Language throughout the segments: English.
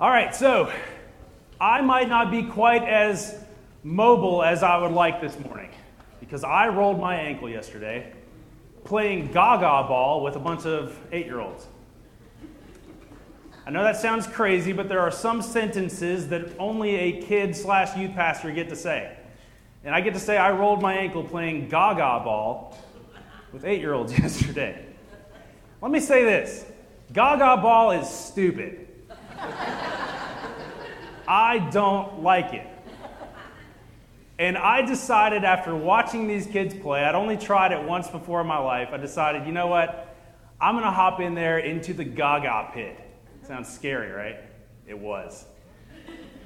All right, so I might not be quite as mobile as I would like this morning because I rolled my ankle yesterday playing gaga ball with a bunch of eight year olds. I know that sounds crazy, but there are some sentences that only a kid slash youth pastor get to say. And I get to say I rolled my ankle playing gaga ball with eight year olds yesterday. Let me say this gaga ball is stupid. I don't like it. And I decided after watching these kids play, I'd only tried it once before in my life. I decided, you know what? I'm going to hop in there into the gaga pit. Sounds scary, right? It was.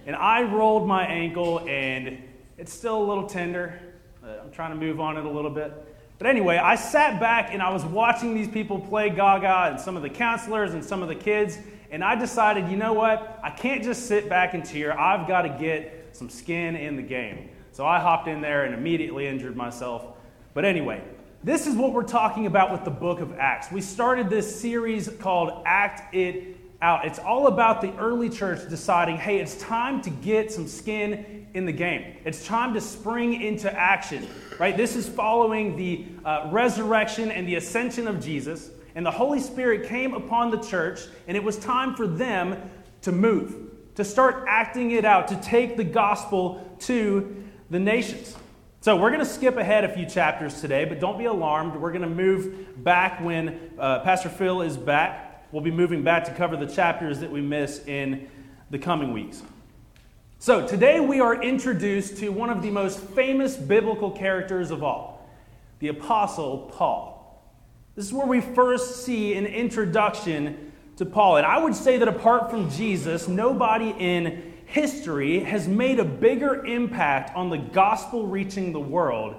And I rolled my ankle, and it's still a little tender. I'm trying to move on it a little bit. But anyway, I sat back and I was watching these people play gaga and some of the counselors and some of the kids, and I decided, you know what? I can't just sit back and cheer. I've got to get some skin in the game. So I hopped in there and immediately injured myself. But anyway, this is what we're talking about with the book of Acts. We started this series called Act It Out. It's all about the early church deciding, hey, it's time to get some skin in the game. It's time to spring into action, right? This is following the uh, resurrection and the ascension of Jesus and the Holy Spirit came upon the church, and it was time for them to move, to start acting it out, to take the gospel to the nations. So we're going to skip ahead a few chapters today, but don't be alarmed. We're going to move back when uh, Pastor Phil is back. We'll be moving back to cover the chapters that we miss in the coming weeks. So today we are introduced to one of the most famous biblical characters of all, the Apostle Paul. This is where we first see an introduction to Paul. And I would say that apart from Jesus, nobody in history has made a bigger impact on the gospel reaching the world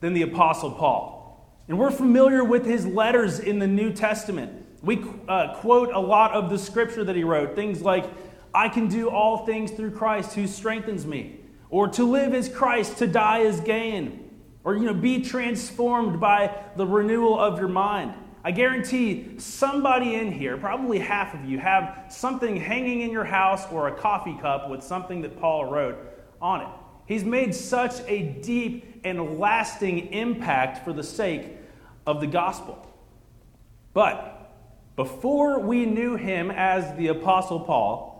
than the Apostle Paul. And we're familiar with his letters in the New Testament. We uh, quote a lot of the scripture that he wrote, things like, I can do all things through Christ who strengthens me, or to live is Christ, to die is gain. Or, you know, be transformed by the renewal of your mind. I guarantee somebody in here, probably half of you, have something hanging in your house or a coffee cup with something that Paul wrote on it. He's made such a deep and lasting impact for the sake of the gospel. But before we knew him as the Apostle Paul,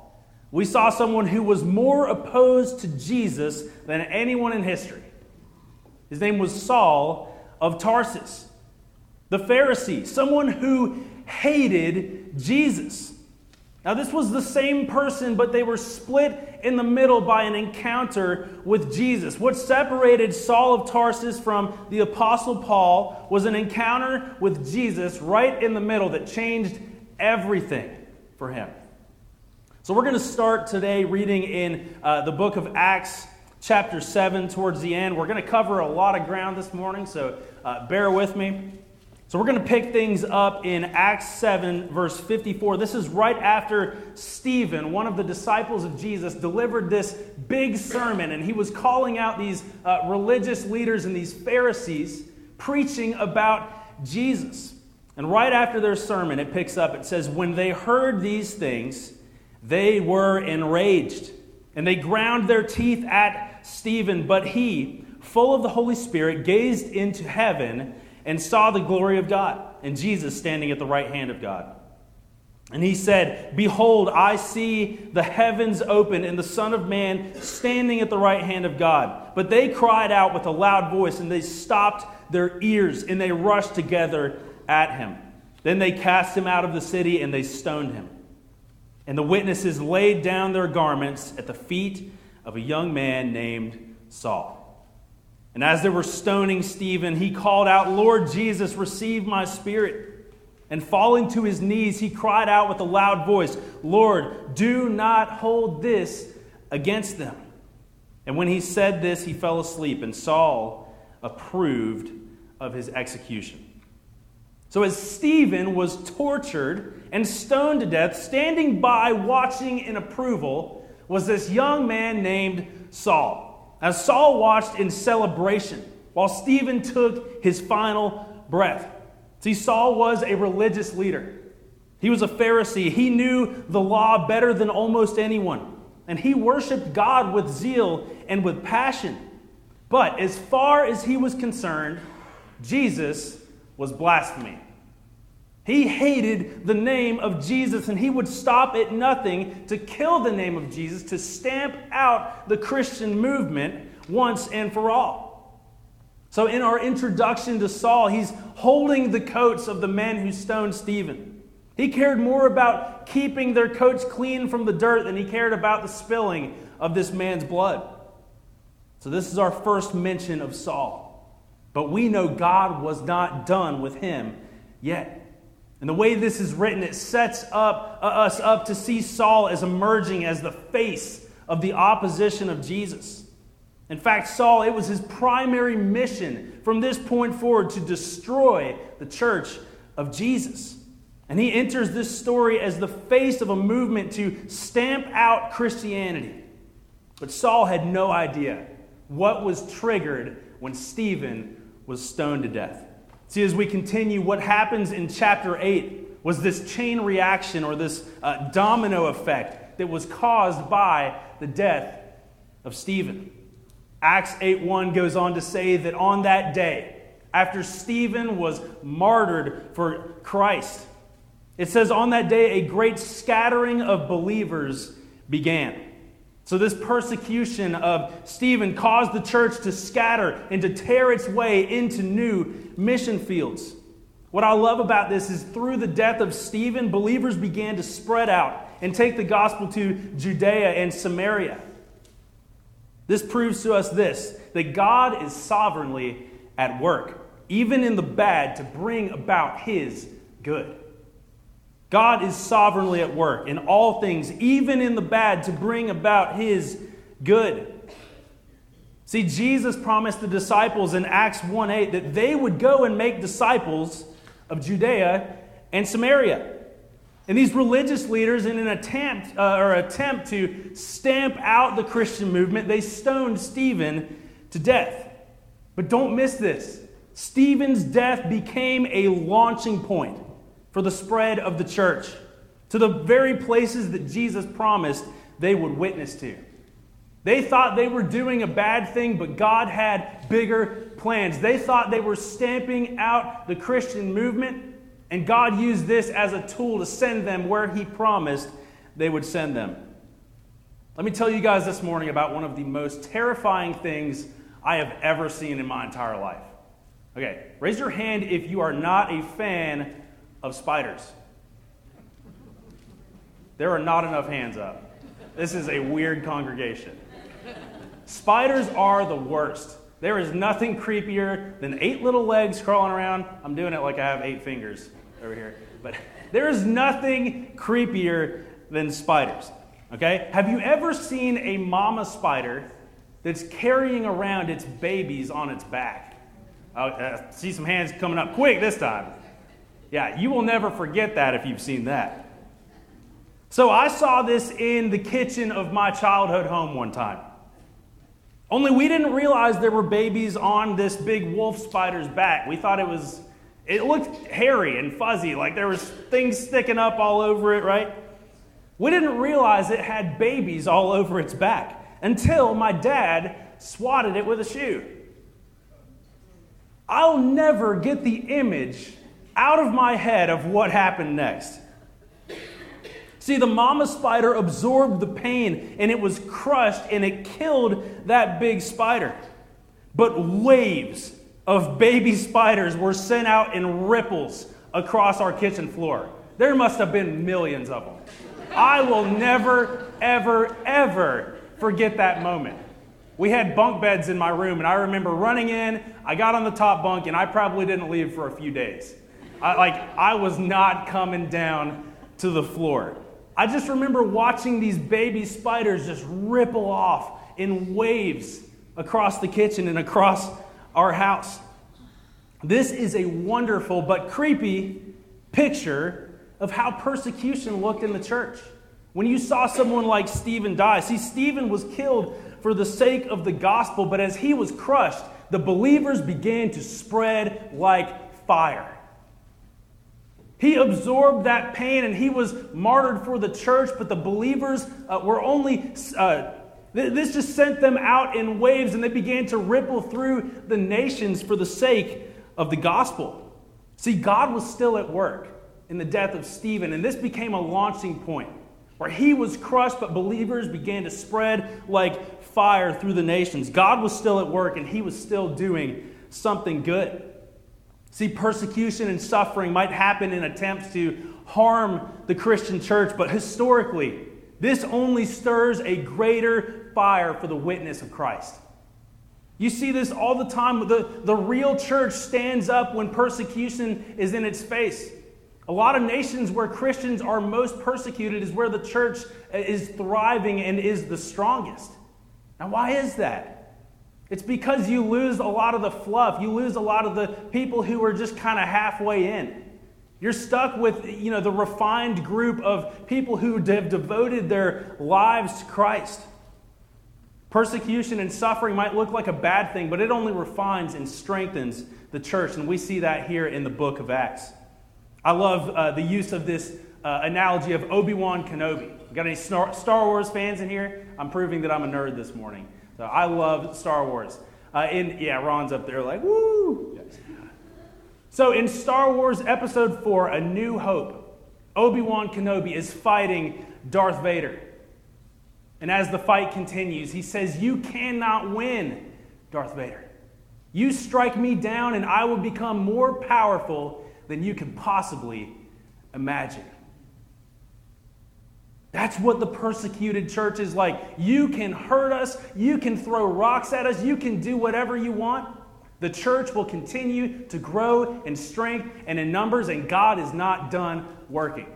we saw someone who was more opposed to Jesus than anyone in history. His name was Saul of Tarsus, the Pharisee, someone who hated Jesus. Now, this was the same person, but they were split in the middle by an encounter with Jesus. What separated Saul of Tarsus from the Apostle Paul was an encounter with Jesus right in the middle that changed everything for him. So, we're going to start today reading in uh, the book of Acts, chapter 7 towards the end. We're going to cover a lot of ground this morning, so uh, bear with me. So we're going to pick things up in Acts 7, verse 54. This is right after Stephen, one of the disciples of Jesus, delivered this big sermon, and he was calling out these uh, religious leaders and these Pharisees preaching about Jesus. And right after their sermon, it picks up, it says, When they heard these things, they were enraged, and they ground their teeth at Stephen, but he, full of the Holy Spirit, gazed into heaven and saw the glory of God and Jesus standing at the right hand of God. And he said, Behold, I see the heavens open and the Son of Man standing at the right hand of God. But they cried out with a loud voice and they stopped their ears and they rushed together at him. Then they cast him out of the city and they stoned him. And the witnesses laid down their garments at the feet of a young man named Saul. And as they were stoning Stephen, he called out, Lord Jesus, receive my spirit. And falling to his knees, he cried out with a loud voice, Lord, do not hold this against them. And when he said this, he fell asleep, and Saul approved of his execution. So, as Stephen was tortured and stoned to death, standing by watching in approval, was this young man named Saul. As Saul watched in celebration while Stephen took his final breath. See, Saul was a religious leader. He was a Pharisee. He knew the law better than almost anyone. And he worshiped God with zeal and with passion. But as far as he was concerned, Jesus was blasphemy. He hated the name of Jesus, and he would stop at nothing to kill the name of Jesus, to stamp out the Christian movement once and for all. So, in our introduction to Saul, he's holding the coats of the men who stoned Stephen. He cared more about keeping their coats clean from the dirt than he cared about the spilling of this man's blood. So, this is our first mention of Saul. But we know God was not done with him yet. And the way this is written, it sets up, uh, us up to see Saul as emerging as the face of the opposition of Jesus. In fact, Saul, it was his primary mission from this point forward to destroy the church of Jesus. And he enters this story as the face of a movement to stamp out Christianity. But Saul had no idea what was triggered when Stephen was stoned to death. See, as we continue, what happens in chapter 8 was this chain reaction or this uh, domino effect that was caused by the death of Stephen. Acts 8:1 goes on to say that on that day, after Stephen was martyred for Christ, it says on that day a great scattering of believers began. So, this persecution of Stephen caused the church to scatter and to tear its way into new mission fields. What I love about this is through the death of Stephen, believers began to spread out and take the gospel to Judea and Samaria. This proves to us this that God is sovereignly at work, even in the bad, to bring about his good. God is sovereignly at work in all things, even in the bad, to bring about his good. See, Jesus promised the disciples in Acts 1 8 that they would go and make disciples of Judea and Samaria. And these religious leaders, in an attempt uh, or attempt to stamp out the Christian movement, they stoned Stephen to death. But don't miss this. Stephen's death became a launching point for the spread of the church to the very places that Jesus promised they would witness to. They thought they were doing a bad thing, but God had bigger plans. They thought they were stamping out the Christian movement, and God used this as a tool to send them where He promised they would send them. Let me tell you guys this morning about one of the most terrifying things I have ever seen in my entire life. Okay, raise your hand if you are not a fan of spiders. There are not enough hands up. This is a weird congregation. Spiders are the worst. There is nothing creepier than eight little legs crawling around. I'm doing it like I have eight fingers over here. But there is nothing creepier than spiders. Okay? Have you ever seen a mama spider that's carrying around its babies on its back? I uh, see some hands coming up quick this time. Yeah, you will never forget that if you've seen that. So I saw this in the kitchen of my childhood home one time. Only we didn't realize there were babies on this big wolf spider's back. We thought it was, it looked hairy and fuzzy, like there was things sticking up all over it, right? We didn't realize it had babies all over its back until my dad swatted it with a shoe. I'll never get the image out of my head of what happened next. See, the mama spider absorbed the pain and it was crushed and it killed that big spider. But waves of baby spiders were sent out in ripples across our kitchen floor. There must have been millions of them. I will never, ever, ever forget that moment. We had bunk beds in my room, and I remember running in. I got on the top bunk, and I probably didn't leave for a few days. I, like, I was not coming down to the floor. I just remember watching these baby spiders just ripple off in waves across the kitchen and across our house. This is a wonderful but creepy picture of how persecution looked in the church. When you saw someone like Stephen die, see, Stephen was killed for the sake of the gospel, but as he was crushed, the believers began to spread like fire. He absorbed that pain and he was martyred for the church, but the believers uh, were only, uh, th- this just sent them out in waves and they began to ripple through the nations for the sake of the gospel. See, God was still at work in the death of Stephen, and this became a launching point where he was crushed, but believers began to spread like fire through the nations. God was still at work and he was still doing something good. See, persecution and suffering might happen in attempts to harm the Christian church, but historically, this only stirs a greater fire for the witness of Christ. You see this all the time. The, the real church stands up when persecution is in its face. A lot of nations where Christians are most persecuted is where the church is thriving and is the strongest. Now, why is that? It's because you lose a lot of the fluff. You lose a lot of the people who are just kind of halfway in. You're stuck with you know, the refined group of people who have devoted their lives to Christ. Persecution and suffering might look like a bad thing, but it only refines and strengthens the church. And we see that here in the book of Acts. I love uh, the use of this uh, analogy of Obi Wan Kenobi. Got any Star Wars fans in here? I'm proving that I'm a nerd this morning. So I love Star Wars. Uh, in, yeah, Ron's up there like, woo! So in Star Wars Episode 4, A New Hope, Obi Wan Kenobi is fighting Darth Vader. And as the fight continues, he says, You cannot win, Darth Vader. You strike me down, and I will become more powerful than you can possibly imagine. That's what the persecuted church is like. You can hurt us, you can throw rocks at us, you can do whatever you want. The church will continue to grow in strength and in numbers, and God is not done working.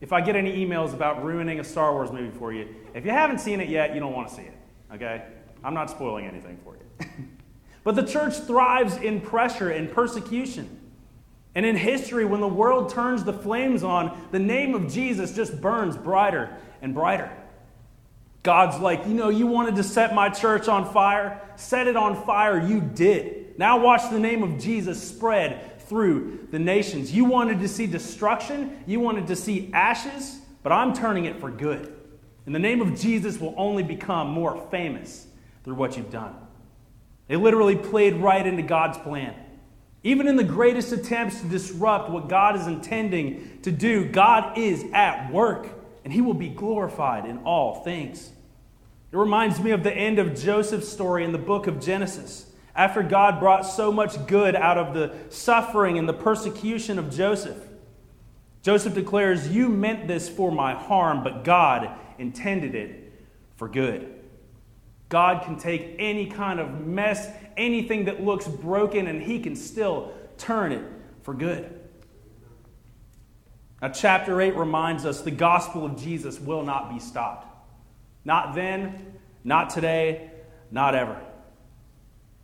If I get any emails about ruining a Star Wars movie for you, if you haven't seen it yet, you don't want to see it, okay? I'm not spoiling anything for you. but the church thrives in pressure and persecution. And in history, when the world turns the flames on, the name of Jesus just burns brighter and brighter. God's like, you know, you wanted to set my church on fire? Set it on fire, you did. Now watch the name of Jesus spread through the nations. You wanted to see destruction, you wanted to see ashes, but I'm turning it for good. And the name of Jesus will only become more famous through what you've done. They literally played right into God's plan. Even in the greatest attempts to disrupt what God is intending to do, God is at work and he will be glorified in all things. It reminds me of the end of Joseph's story in the book of Genesis. After God brought so much good out of the suffering and the persecution of Joseph, Joseph declares, You meant this for my harm, but God intended it for good. God can take any kind of mess, anything that looks broken, and He can still turn it for good. Now, chapter 8 reminds us the gospel of Jesus will not be stopped. Not then, not today, not ever.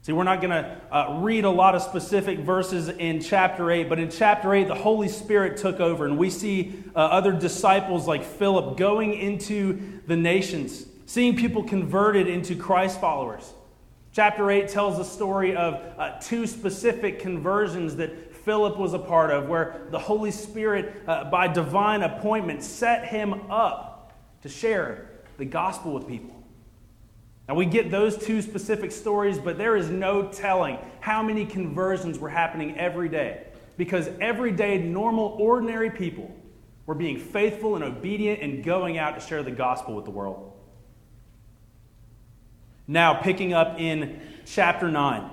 See, we're not going to uh, read a lot of specific verses in chapter 8, but in chapter 8, the Holy Spirit took over, and we see uh, other disciples like Philip going into the nations seeing people converted into Christ followers. Chapter 8 tells the story of uh, two specific conversions that Philip was a part of, where the Holy Spirit, uh, by divine appointment, set him up to share the gospel with people. Now, we get those two specific stories, but there is no telling how many conversions were happening every day. Because every day, normal, ordinary people were being faithful and obedient and going out to share the gospel with the world. Now, picking up in chapter 9,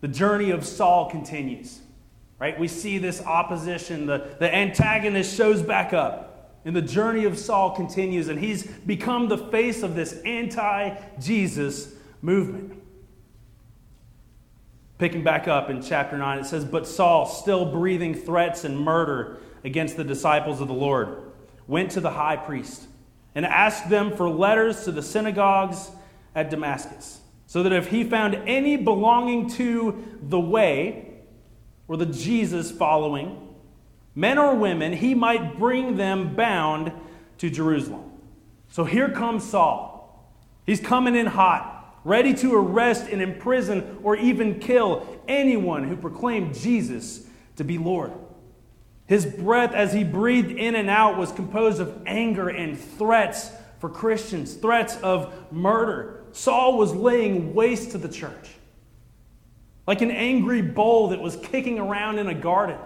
the journey of Saul continues. Right? We see this opposition. The, the antagonist shows back up. And the journey of Saul continues, and he's become the face of this anti Jesus movement. Picking back up in chapter 9, it says, But Saul, still breathing threats and murder against the disciples of the Lord, went to the high priest and asked them for letters to the synagogues at Damascus, so that if he found any belonging to the way, or the Jesus following, men or women, he might bring them bound to Jerusalem. So here comes Saul. He's coming in hot, ready to arrest and imprison or even kill anyone who proclaimed Jesus to be Lord. His breath, as he breathed in and out, was composed of anger and threats for Christians, threats of murder. Saul was laying waste to the church, like an angry bull that was kicking around in a garden,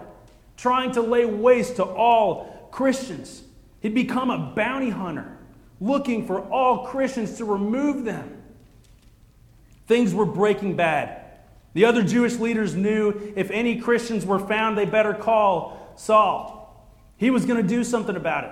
trying to lay waste to all Christians. He'd become a bounty hunter, looking for all Christians to remove them. Things were breaking bad. The other Jewish leaders knew if any Christians were found, they better call Saul. He was going to do something about it.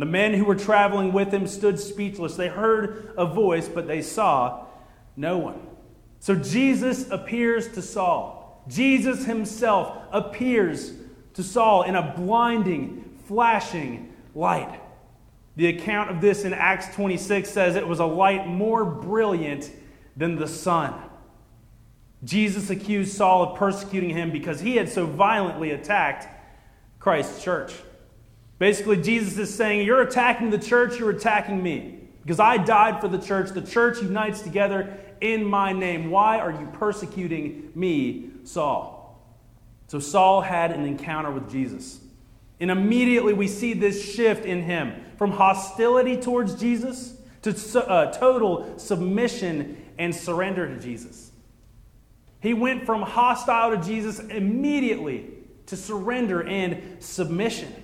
The men who were traveling with him stood speechless. They heard a voice, but they saw no one. So Jesus appears to Saul. Jesus himself appears to Saul in a blinding, flashing light. The account of this in Acts 26 says it was a light more brilliant than the sun. Jesus accused Saul of persecuting him because he had so violently attacked Christ's church. Basically, Jesus is saying, You're attacking the church, you're attacking me. Because I died for the church. The church unites together in my name. Why are you persecuting me, Saul? So Saul had an encounter with Jesus. And immediately we see this shift in him from hostility towards Jesus to uh, total submission and surrender to Jesus. He went from hostile to Jesus immediately to surrender and submission.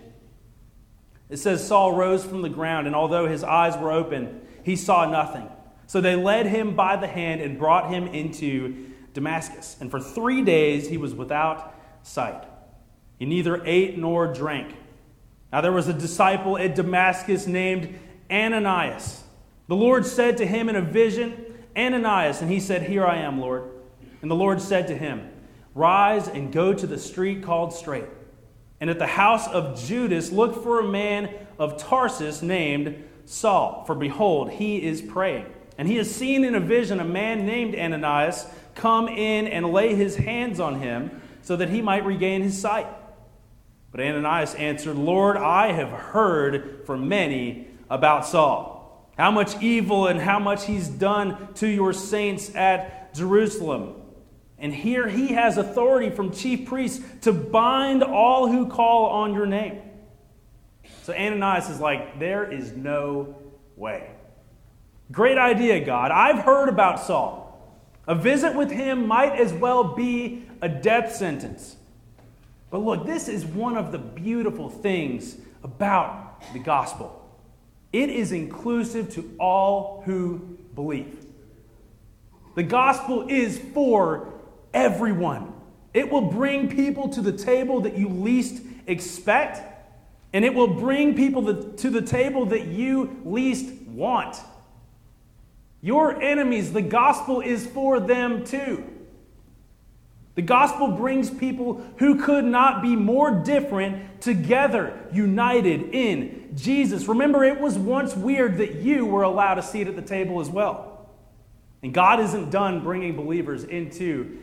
It says Saul rose from the ground, and although his eyes were open, he saw nothing. So they led him by the hand and brought him into Damascus. And for three days he was without sight. He neither ate nor drank. Now there was a disciple at Damascus named Ananias. The Lord said to him in a vision, Ananias, and he said, Here I am, Lord. And the Lord said to him, Rise and go to the street called Straight. And at the house of Judas, look for a man of Tarsus named Saul. For behold, he is praying. And he has seen in a vision a man named Ananias come in and lay his hands on him so that he might regain his sight. But Ananias answered, Lord, I have heard from many about Saul, how much evil and how much he's done to your saints at Jerusalem. And here he has authority from chief priests to bind all who call on your name. So Ananias is like, there is no way. Great idea, God. I've heard about Saul. A visit with him might as well be a death sentence. But look, this is one of the beautiful things about the gospel it is inclusive to all who believe. The gospel is for everyone. It will bring people to the table that you least expect, and it will bring people to the table that you least want. Your enemies, the gospel is for them too. The gospel brings people who could not be more different together, united in Jesus. Remember, it was once weird that you were allowed a seat at the table as well. And God isn't done bringing believers into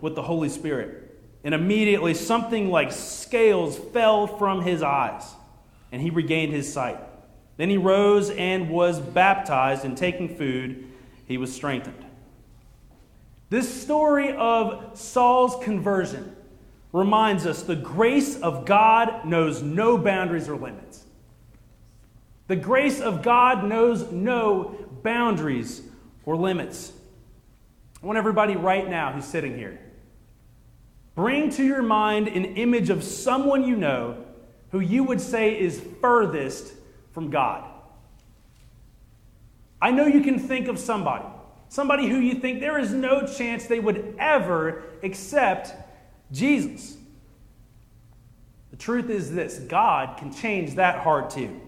with the Holy Spirit. And immediately something like scales fell from his eyes, and he regained his sight. Then he rose and was baptized, and taking food, he was strengthened. This story of Saul's conversion reminds us the grace of God knows no boundaries or limits. The grace of God knows no boundaries or limits. I want everybody right now who's sitting here Bring to your mind an image of someone you know who you would say is furthest from God? I know you can think of somebody, somebody who you think there is no chance they would ever accept Jesus. The truth is this God can change that heart too.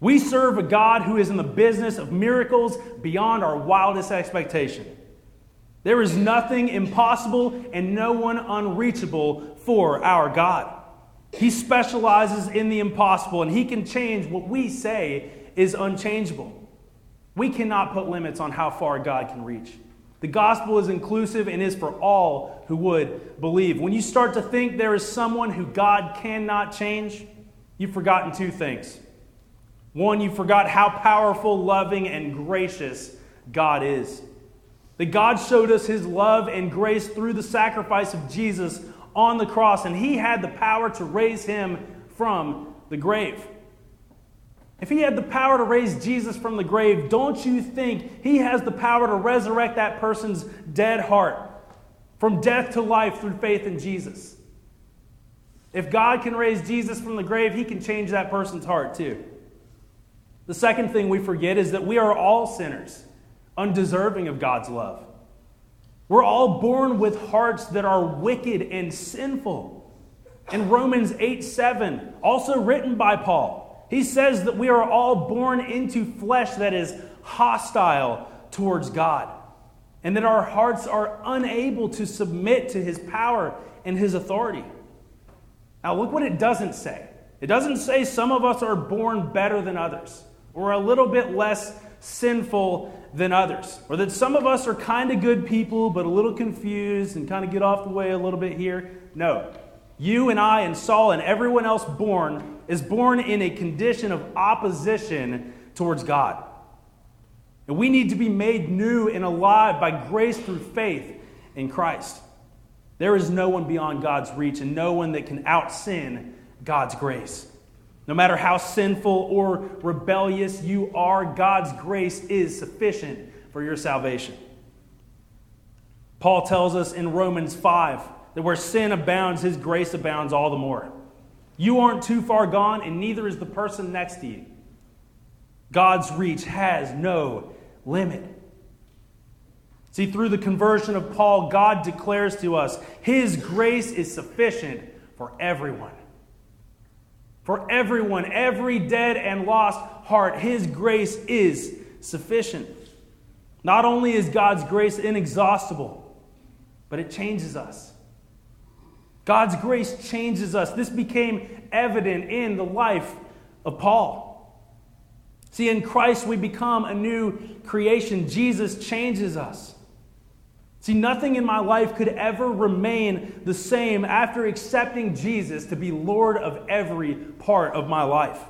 We serve a God who is in the business of miracles beyond our wildest expectation. There is nothing impossible and no one unreachable for our God. He specializes in the impossible and he can change what we say is unchangeable. We cannot put limits on how far God can reach. The gospel is inclusive and is for all who would believe. When you start to think there is someone who God cannot change, you've forgotten two things. One, you forgot how powerful, loving, and gracious God is. That God showed us his love and grace through the sacrifice of Jesus on the cross, and he had the power to raise him from the grave. If he had the power to raise Jesus from the grave, don't you think he has the power to resurrect that person's dead heart from death to life through faith in Jesus? If God can raise Jesus from the grave, he can change that person's heart too. The second thing we forget is that we are all sinners, undeserving of God's love. We're all born with hearts that are wicked and sinful. In Romans 8 7, also written by Paul, he says that we are all born into flesh that is hostile towards God, and that our hearts are unable to submit to his power and his authority. Now, look what it doesn't say. It doesn't say some of us are born better than others, or a little bit less sinful than others, or that some of us are kind of good people but a little confused and kind of get off the way a little bit here. No. You and I and Saul and everyone else born is born in a condition of opposition towards God. And we need to be made new and alive by grace through faith in Christ. There is no one beyond God's reach and no one that can out sin God's grace. No matter how sinful or rebellious you are, God's grace is sufficient for your salvation. Paul tells us in Romans 5 that where sin abounds, his grace abounds all the more. You aren't too far gone, and neither is the person next to you. God's reach has no limit. See, through the conversion of Paul, God declares to us His grace is sufficient for everyone. For everyone, every dead and lost heart, His grace is sufficient. Not only is God's grace inexhaustible, but it changes us. God's grace changes us. This became evident in the life of Paul. See, in Christ, we become a new creation. Jesus changes us. See, nothing in my life could ever remain the same after accepting Jesus to be Lord of every part of my life.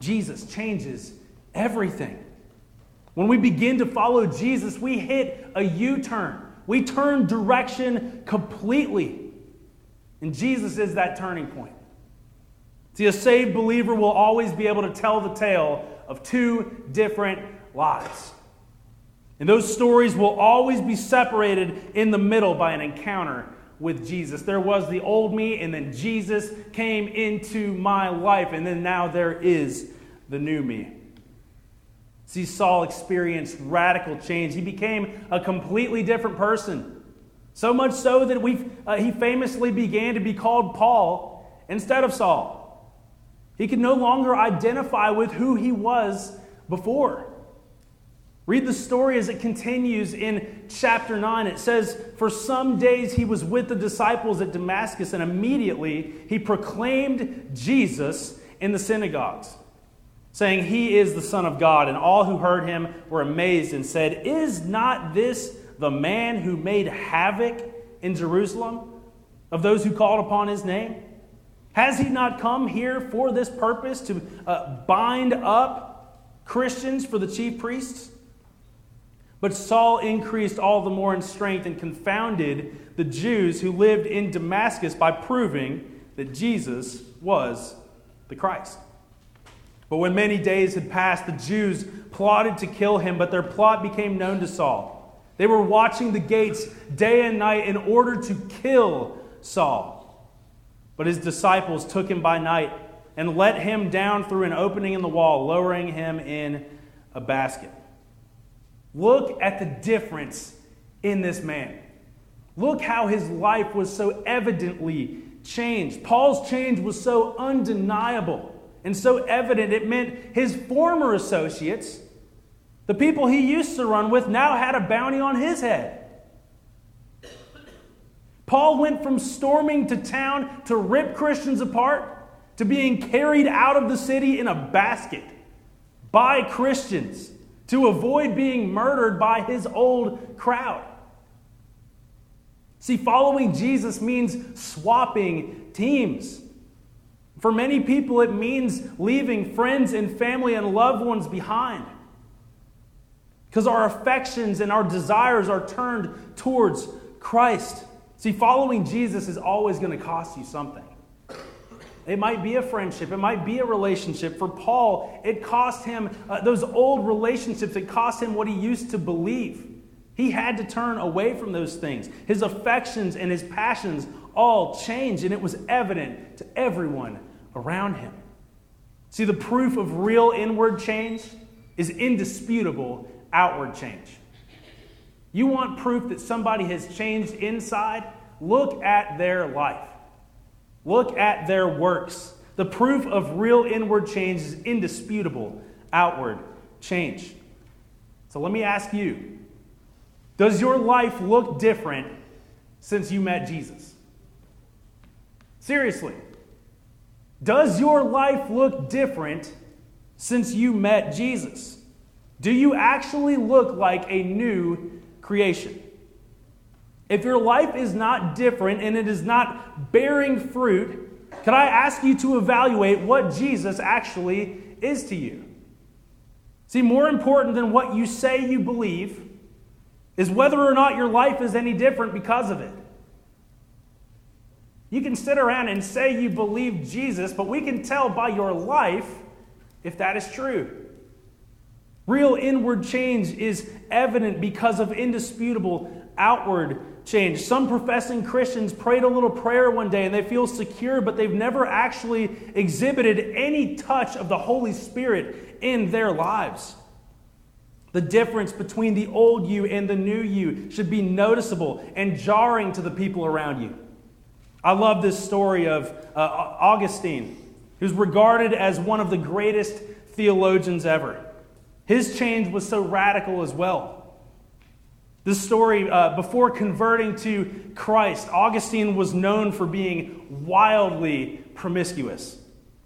Jesus changes everything. When we begin to follow Jesus, we hit a U turn. We turn direction completely. And Jesus is that turning point. See, a saved believer will always be able to tell the tale of two different lives. And those stories will always be separated in the middle by an encounter with Jesus. There was the old me, and then Jesus came into my life, and then now there is the new me. See, Saul experienced radical change. He became a completely different person. So much so that we uh, he famously began to be called Paul instead of Saul. He could no longer identify with who he was before. Read the story as it continues in chapter 9. It says, For some days he was with the disciples at Damascus, and immediately he proclaimed Jesus in the synagogues, saying, He is the Son of God. And all who heard him were amazed and said, Is not this the man who made havoc in Jerusalem of those who called upon his name? Has he not come here for this purpose to uh, bind up Christians for the chief priests? But Saul increased all the more in strength and confounded the Jews who lived in Damascus by proving that Jesus was the Christ. But when many days had passed, the Jews plotted to kill him, but their plot became known to Saul. They were watching the gates day and night in order to kill Saul. But his disciples took him by night and let him down through an opening in the wall, lowering him in a basket. Look at the difference in this man. Look how his life was so evidently changed. Paul's change was so undeniable and so evident, it meant his former associates, the people he used to run with, now had a bounty on his head. Paul went from storming to town to rip Christians apart to being carried out of the city in a basket by Christians to avoid being murdered by his old crowd. See, following Jesus means swapping teams. For many people, it means leaving friends and family and loved ones behind. Because our affections and our desires are turned towards Christ. See, following Jesus is always going to cost you something. It might be a friendship, it might be a relationship. For Paul, it cost him uh, those old relationships, it cost him what he used to believe. He had to turn away from those things. His affections and his passions all changed, and it was evident to everyone around him. See, the proof of real inward change is indisputable outward change. You want proof that somebody has changed inside? Look at their life. Look at their works. The proof of real inward change is indisputable outward change. So let me ask you Does your life look different since you met Jesus? Seriously. Does your life look different since you met Jesus? Do you actually look like a new creation? If your life is not different and it is not bearing fruit, can I ask you to evaluate what Jesus actually is to you? See, more important than what you say you believe is whether or not your life is any different because of it. You can sit around and say you believe Jesus, but we can tell by your life if that is true. Real inward change is evident because of indisputable outward change. Some professing Christians prayed a little prayer one day and they feel secure, but they've never actually exhibited any touch of the Holy Spirit in their lives. The difference between the old you and the new you should be noticeable and jarring to the people around you. I love this story of uh, Augustine, who's regarded as one of the greatest theologians ever. His change was so radical as well. This story, uh, before converting to Christ, Augustine was known for being wildly promiscuous,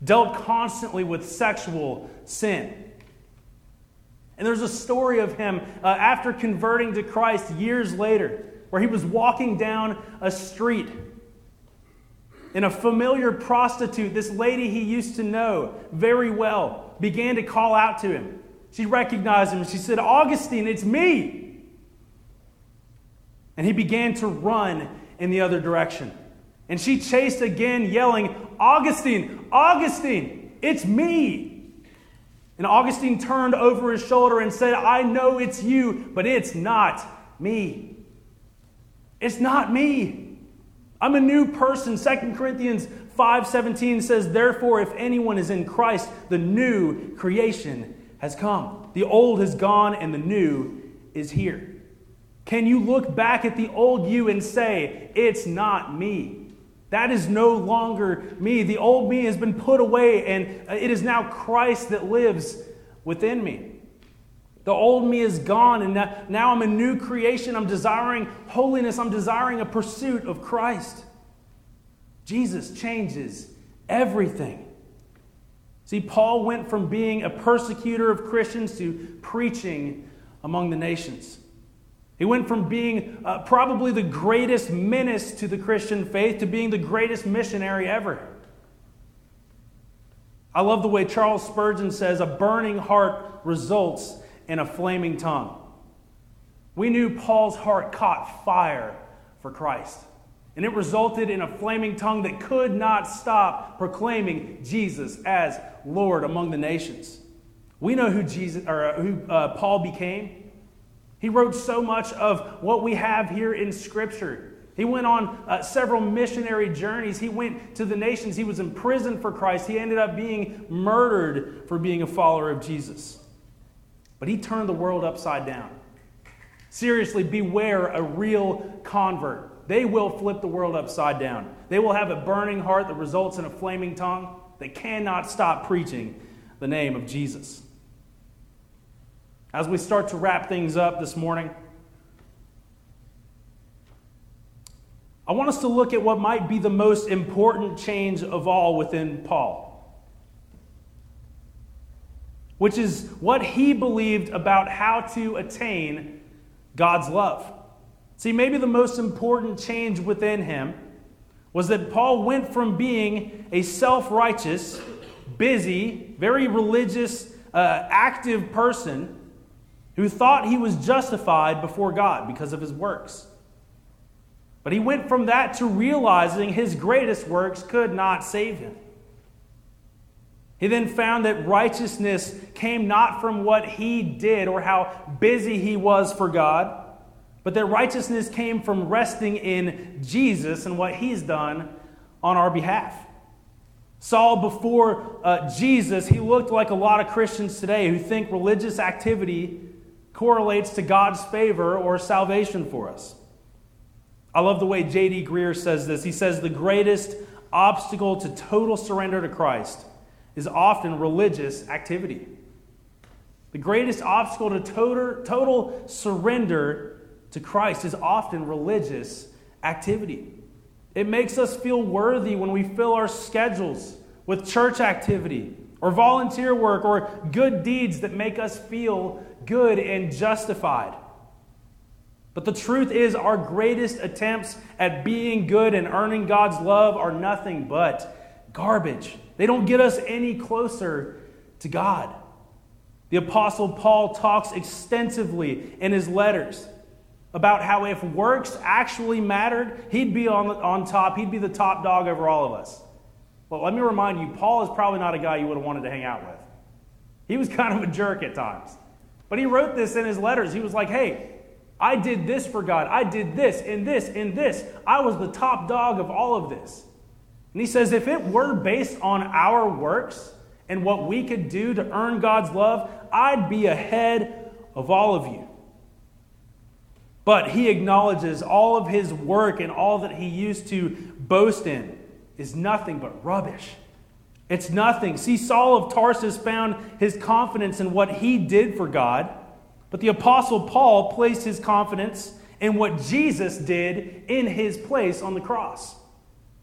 dealt constantly with sexual sin. And there's a story of him uh, after converting to Christ years later, where he was walking down a street and a familiar prostitute, this lady he used to know very well, began to call out to him. She recognized him. She said, Augustine, it's me. And he began to run in the other direction. And she chased again, yelling, Augustine, Augustine, it's me. And Augustine turned over his shoulder and said, I know it's you, but it's not me. It's not me. I'm a new person. 2 Corinthians 5:17 says, "Therefore if anyone is in Christ, the new creation has come. The old has gone and the new is here." Can you look back at the old you and say, "It's not me"? That is no longer me. The old me has been put away and uh, it is now Christ that lives within me. The old me is gone, and now I'm a new creation. I'm desiring holiness. I'm desiring a pursuit of Christ. Jesus changes everything. See, Paul went from being a persecutor of Christians to preaching among the nations. He went from being uh, probably the greatest menace to the Christian faith to being the greatest missionary ever. I love the way Charles Spurgeon says a burning heart results in a flaming tongue. We knew Paul's heart caught fire for Christ. And it resulted in a flaming tongue that could not stop proclaiming Jesus as Lord among the nations. We know who Jesus or uh, who uh, Paul became. He wrote so much of what we have here in Scripture. He went on uh, several missionary journeys. He went to the nations. He was imprisoned for Christ. He ended up being murdered for being a follower of Jesus. But he turned the world upside down. Seriously, beware a real convert. They will flip the world upside down. They will have a burning heart that results in a flaming tongue. They cannot stop preaching the name of Jesus. As we start to wrap things up this morning, I want us to look at what might be the most important change of all within Paul, which is what he believed about how to attain God's love. See, maybe the most important change within him was that Paul went from being a self righteous, busy, very religious, uh, active person who thought he was justified before God because of his works but he went from that to realizing his greatest works could not save him. He then found that righteousness came not from what he did or how busy he was for God, but that righteousness came from resting in Jesus and what he's done on our behalf. Saul, before uh, Jesus, he looked like a lot of Christians today who think religious activity correlates to God's favor or salvation for us. I love the way J.D. Greear says this. He says, The greatest obstacle to total surrender to Christ is often religious activity. The greatest obstacle to total, total surrender to Christ is often religious activity. It makes us feel worthy when we fill our schedules with church activity or volunteer work or good deeds that make us feel good and justified. But the truth is, our greatest attempts at being good and earning God's love are nothing but garbage. They don't get us any closer to God. The Apostle Paul talks extensively in his letters about how if works actually mattered, he'd be on, on top, he'd be the top dog over all of us. Well, let me remind you, Paul is probably not a guy you would have wanted to hang out with. He was kind of a jerk at times. But he wrote this in his letters. He was like, hey, I did this for God. I did this and this and this. I was the top dog of all of this. And he says, if it were based on our works and what we could do to earn God's love, I'd be ahead of all of you. But he acknowledges all of his work and all that he used to boast in is nothing but rubbish. It's nothing. See, Saul of Tarsus found his confidence in what he did for God but the Apostle Paul placed his confidence in what Jesus did in his place on the cross.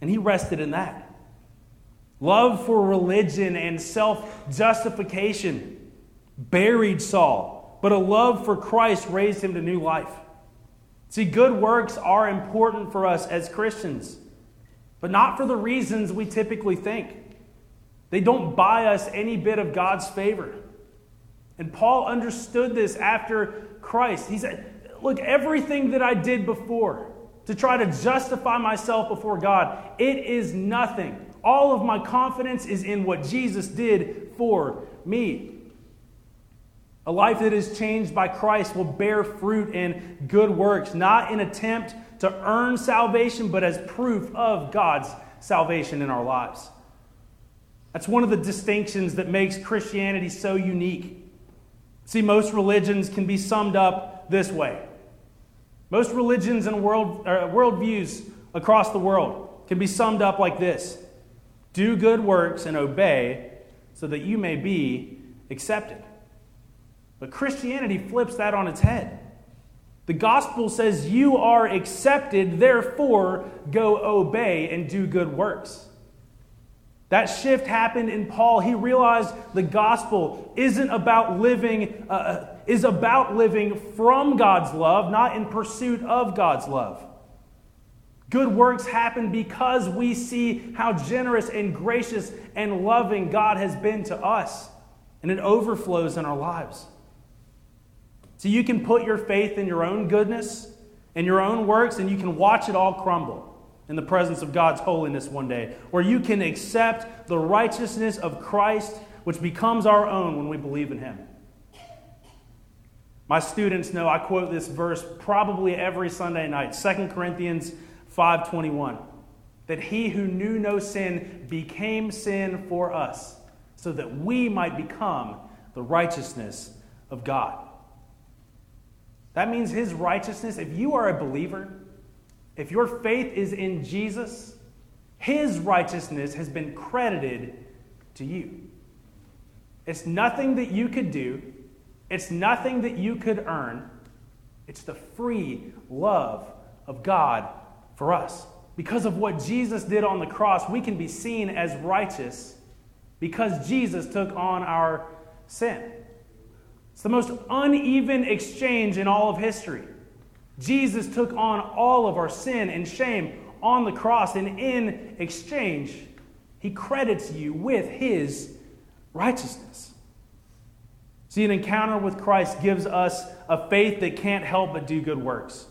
And he rested in that. Love for religion and self justification buried Saul, but a love for Christ raised him to new life. See, good works are important for us as Christians, but not for the reasons we typically think. They don't buy us any bit of God's favor. And Paul understood this after Christ. He said, Look, everything that I did before to try to justify myself before God, it is nothing. All of my confidence is in what Jesus did for me. A life that is changed by Christ will bear fruit in good works, not in attempt to earn salvation, but as proof of God's salvation in our lives. That's one of the distinctions that makes Christianity so unique. See, most religions can be summed up this way. Most religions and world, uh, worldviews across the world can be summed up like this Do good works and obey so that you may be accepted. But Christianity flips that on its head. The gospel says you are accepted, therefore go obey and do good works. That shift happened in Paul. He realized the gospel isn't about living, uh, uh, is about living from God's love, not in pursuit of God's love. Good works happen because we see how generous and gracious and loving God has been to us, and it overflows in our lives. So you can put your faith in your own goodness and your own works, and you can watch it all crumble in the presence of God's holiness one day, where you can accept the righteousness of Christ, which becomes our own when we believe in Him. My students know I quote this verse probably every Sunday night 2 Corinthians 5:21 that he who knew no sin became sin for us so that we might become the righteousness of God. That means his righteousness, if you are a believer, if your faith is in Jesus, his righteousness has been credited to you. It's nothing that you could do, it's nothing that you could earn. It's the free love of God for us. Because of what Jesus did on the cross, we can be seen as righteous because Jesus took on our sin. It's the most uneven exchange in all of history. Jesus took on all of our sin and shame on the cross, and in exchange, he credits you with his righteousness. See, an encounter with Christ gives us a faith that can't help but do good works.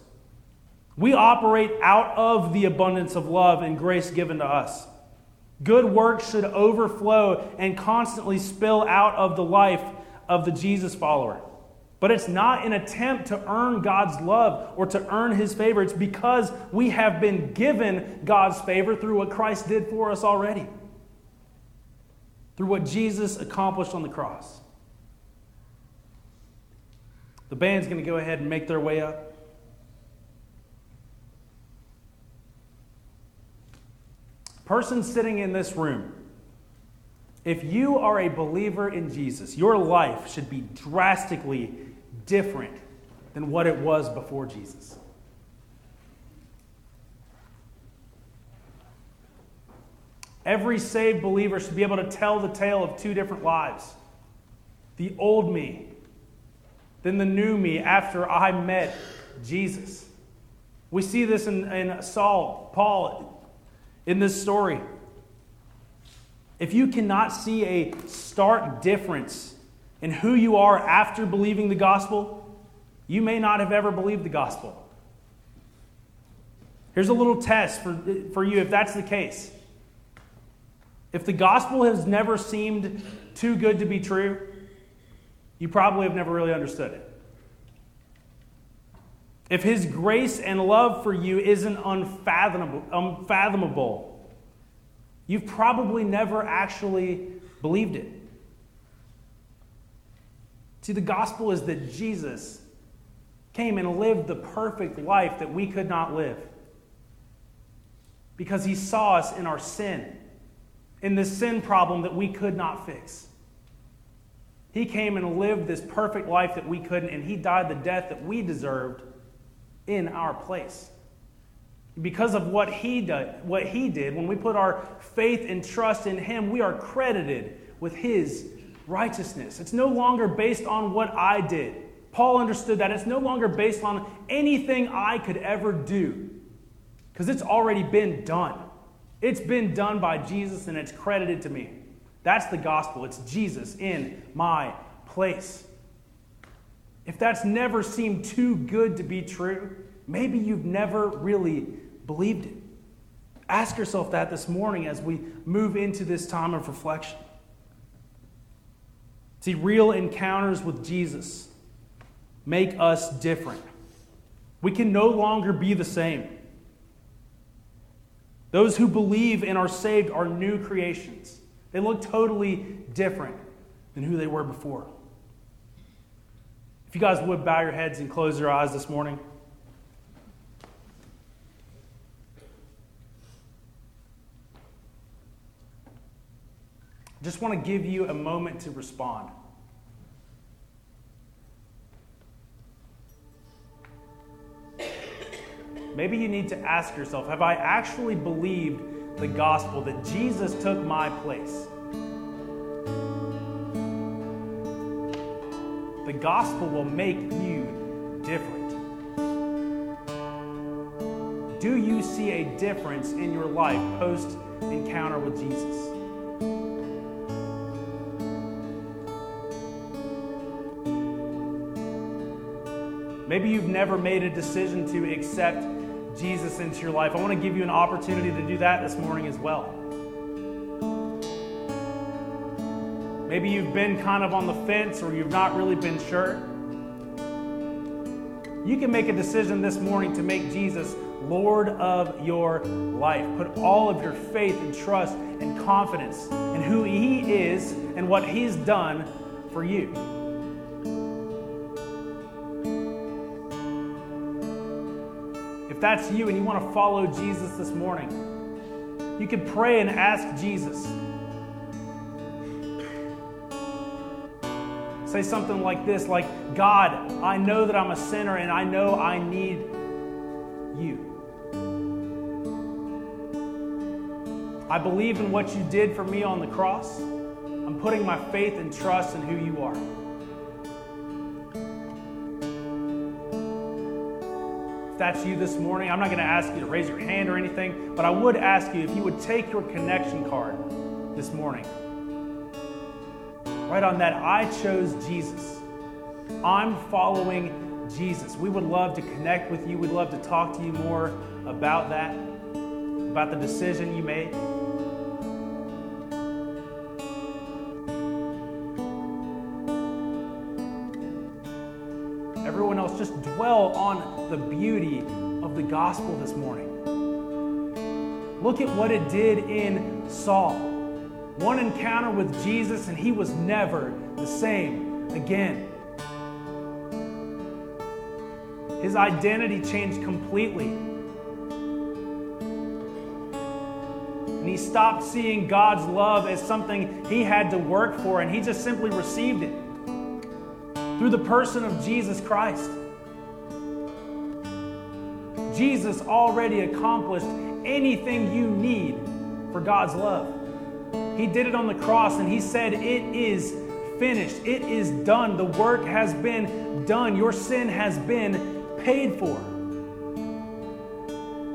We operate out of the abundance of love and grace given to us. Good works should overflow and constantly spill out of the life of the Jesus follower. But it's not an attempt to earn God's love or to earn his favor. It's because we have been given God's favor through what Christ did for us already, through what Jesus accomplished on the cross. The band's going to go ahead and make their way up. Person sitting in this room if you are a believer in Jesus, your life should be drastically different than what it was before Jesus. Every saved believer should be able to tell the tale of two different lives the old me, then the new me after I met Jesus. We see this in, in Saul, Paul, in this story. If you cannot see a stark difference in who you are after believing the gospel, you may not have ever believed the gospel. Here's a little test for, for you if that's the case. If the gospel has never seemed too good to be true, you probably have never really understood it. If his grace and love for you isn't unfathomable, unfathomable You've probably never actually believed it. See, the gospel is that Jesus came and lived the perfect life that we could not live because he saw us in our sin, in the sin problem that we could not fix. He came and lived this perfect life that we couldn't, and he died the death that we deserved in our place because of what he did, what he did, when we put our faith and trust in him, we are credited with his righteousness. It's no longer based on what I did. Paul understood that. It's no longer based on anything I could ever do because it's already been done. It's been done by Jesus and it's credited to me. That's the gospel. It's Jesus in my place. If that's never seemed too good to be true, maybe you've never really believed it? Ask yourself that this morning as we move into this time of reflection. See, real encounters with Jesus make us different. We can no longer be the same. Those who believe and are saved are new creations. They look totally different than who they were before. If you guys would bow your heads and close your eyes this morning. Just want to give you a moment to respond. Maybe you need to ask yourself Have I actually believed the gospel that Jesus took my place? The gospel will make you different. Do you see a difference in your life post encounter with Jesus? Maybe you've never made a decision to accept Jesus into your life. I want to give you an opportunity to do that this morning as well. Maybe you've been kind of on the fence or you've not really been sure. You can make a decision this morning to make Jesus Lord of your life. Put all of your faith and trust and confidence in who He is and what He's done for you. That's you and you want to follow Jesus this morning, you can pray and ask Jesus. Say something like this like, God, I know that I'm a sinner and I know I need you. I believe in what you did for me on the cross. I'm putting my faith and trust in who you are. That's you this morning, I'm not going to ask you to raise your hand or anything, but I would ask you if you would take your connection card this morning. Right on that, I chose Jesus. I'm following Jesus. We would love to connect with you. We'd love to talk to you more about that, about the decision you made. Everyone else, just dwell on the beauty of the gospel this morning. Look at what it did in Saul. One encounter with Jesus, and he was never the same again. His identity changed completely. And he stopped seeing God's love as something he had to work for, and he just simply received it through the person of Jesus Christ. Jesus already accomplished anything you need for God's love. He did it on the cross and He said, It is finished. It is done. The work has been done. Your sin has been paid for.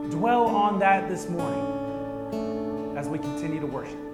Dwell on that this morning as we continue to worship.